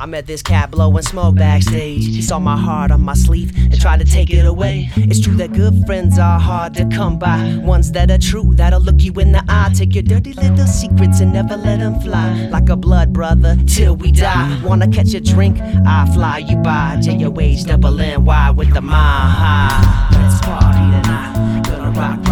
I met this cat blowing smoke backstage. He saw my heart on my sleeve and tried to take it away. It's true that good friends are hard to come by. Ones that are true, that'll look you in the eye. Take your dirty little secrets and never let them fly. Like a blood brother till we die. Wanna catch a drink? I fly you by. J-O-H double N-Y with the mile high. Let's party tonight. Gonna rock,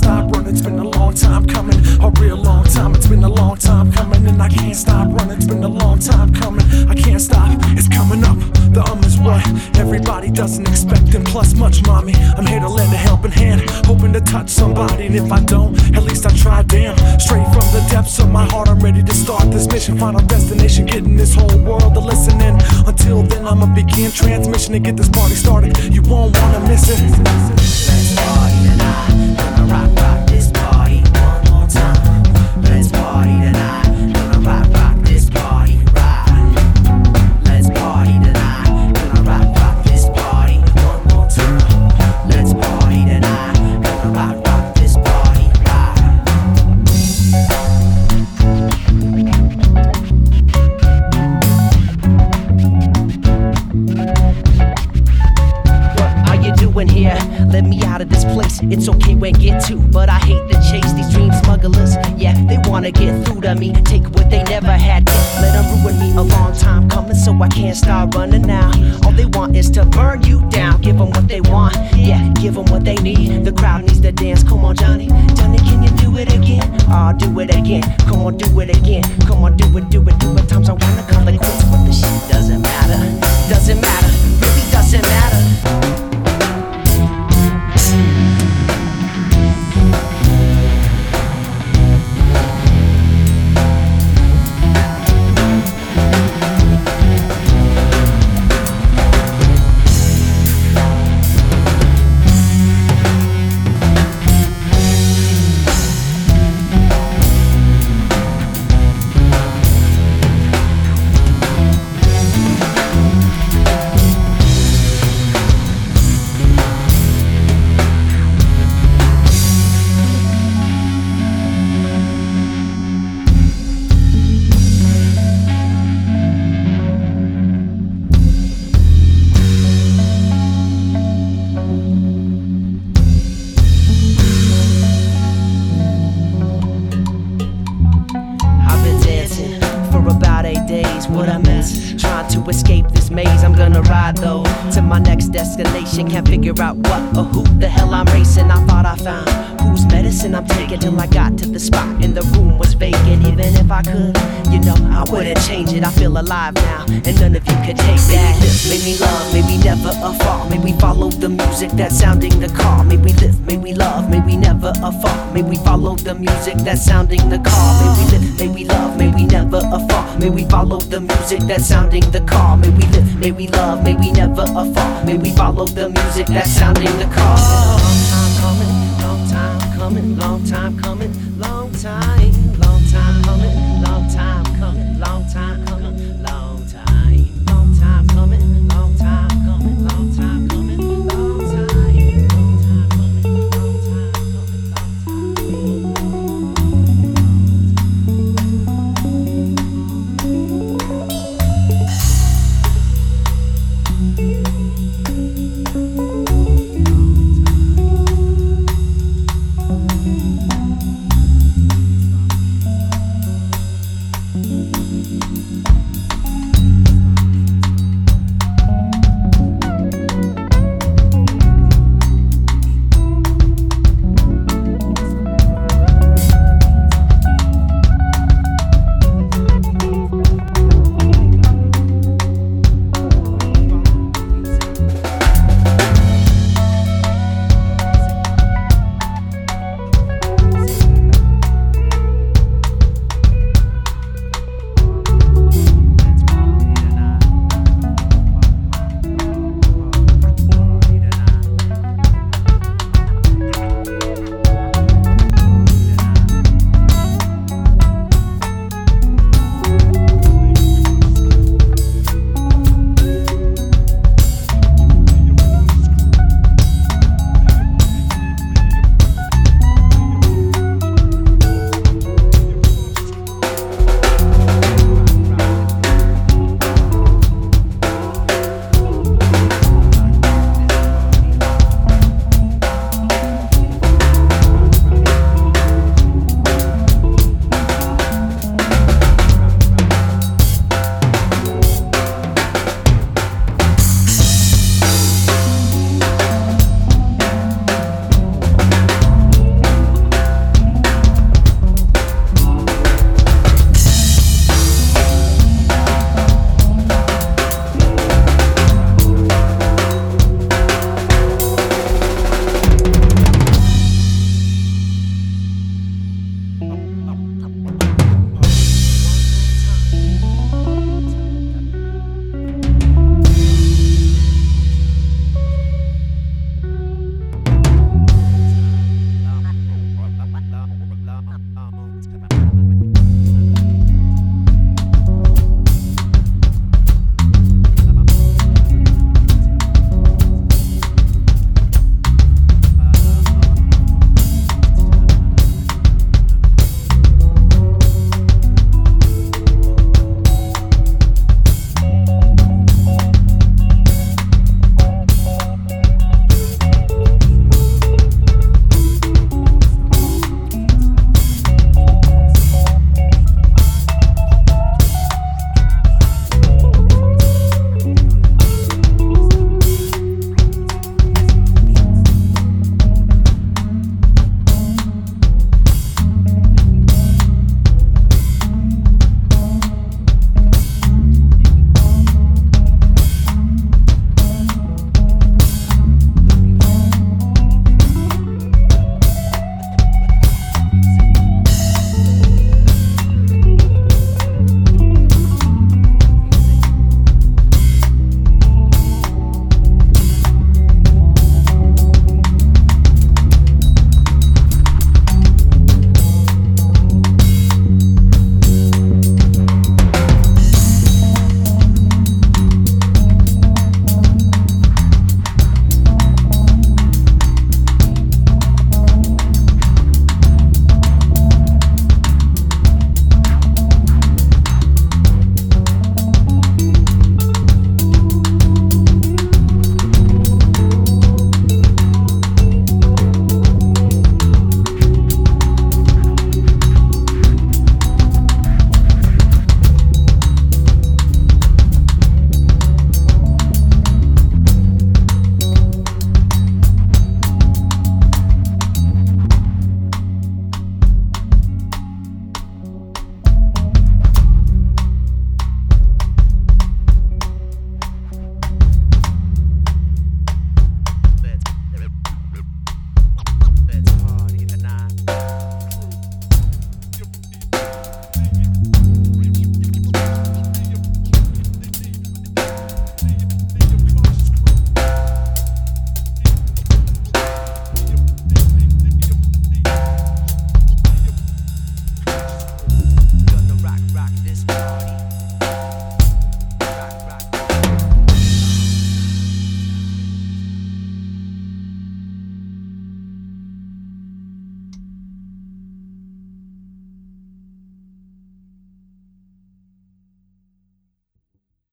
stop running. It's been a long time coming, a real long time. It's been a long time coming and I can't stop running. It's been a long time coming, I can't stop. It's coming up. The um is what everybody doesn't expect, and plus much, mommy. I'm here to lend a helping hand, hoping to touch somebody. And if I don't, depths of my heart, I'm ready to start this mission. Final destination, getting this whole world to listen in. Until then, I'ma begin transmission to get this party started. You won't wanna miss it. Let's party tonight. Gonna rock, wanna get through to me, take what they never had. Let them ruin me a long time coming, so I can't start running now. All they want is to burn you down. Give them what they want, yeah, give them what they need. The crowd needs to dance. Come on, Johnny. Johnny, can you do it again? I'll do it again. Come on, do it again. Come on, do it, do it, do it. Times I wanna call it quits, but the shit doesn't matter. Doesn't matter, really doesn't matter. What I miss? Trying to escape this maze. I'm gonna ride though to my next destination. Can't figure out what or who the hell I'm racing. I thought I found whose medicine I'm taking till I got to the spot and the room was vacant. Even if I could, you know, I wouldn't change it. I feel alive now, and none of you could take that. Me love, maybe never a fall. May we follow the music that's sounding the call. May we live, may we love, may we never a fall. May we follow the music that's sounding the call. May we live, may we love, may we never a fall. May we follow the music that's sounding the call. May we live, may we love, may we never a fall. May we follow the music that's sounding the call. Long time coming, long time coming, long time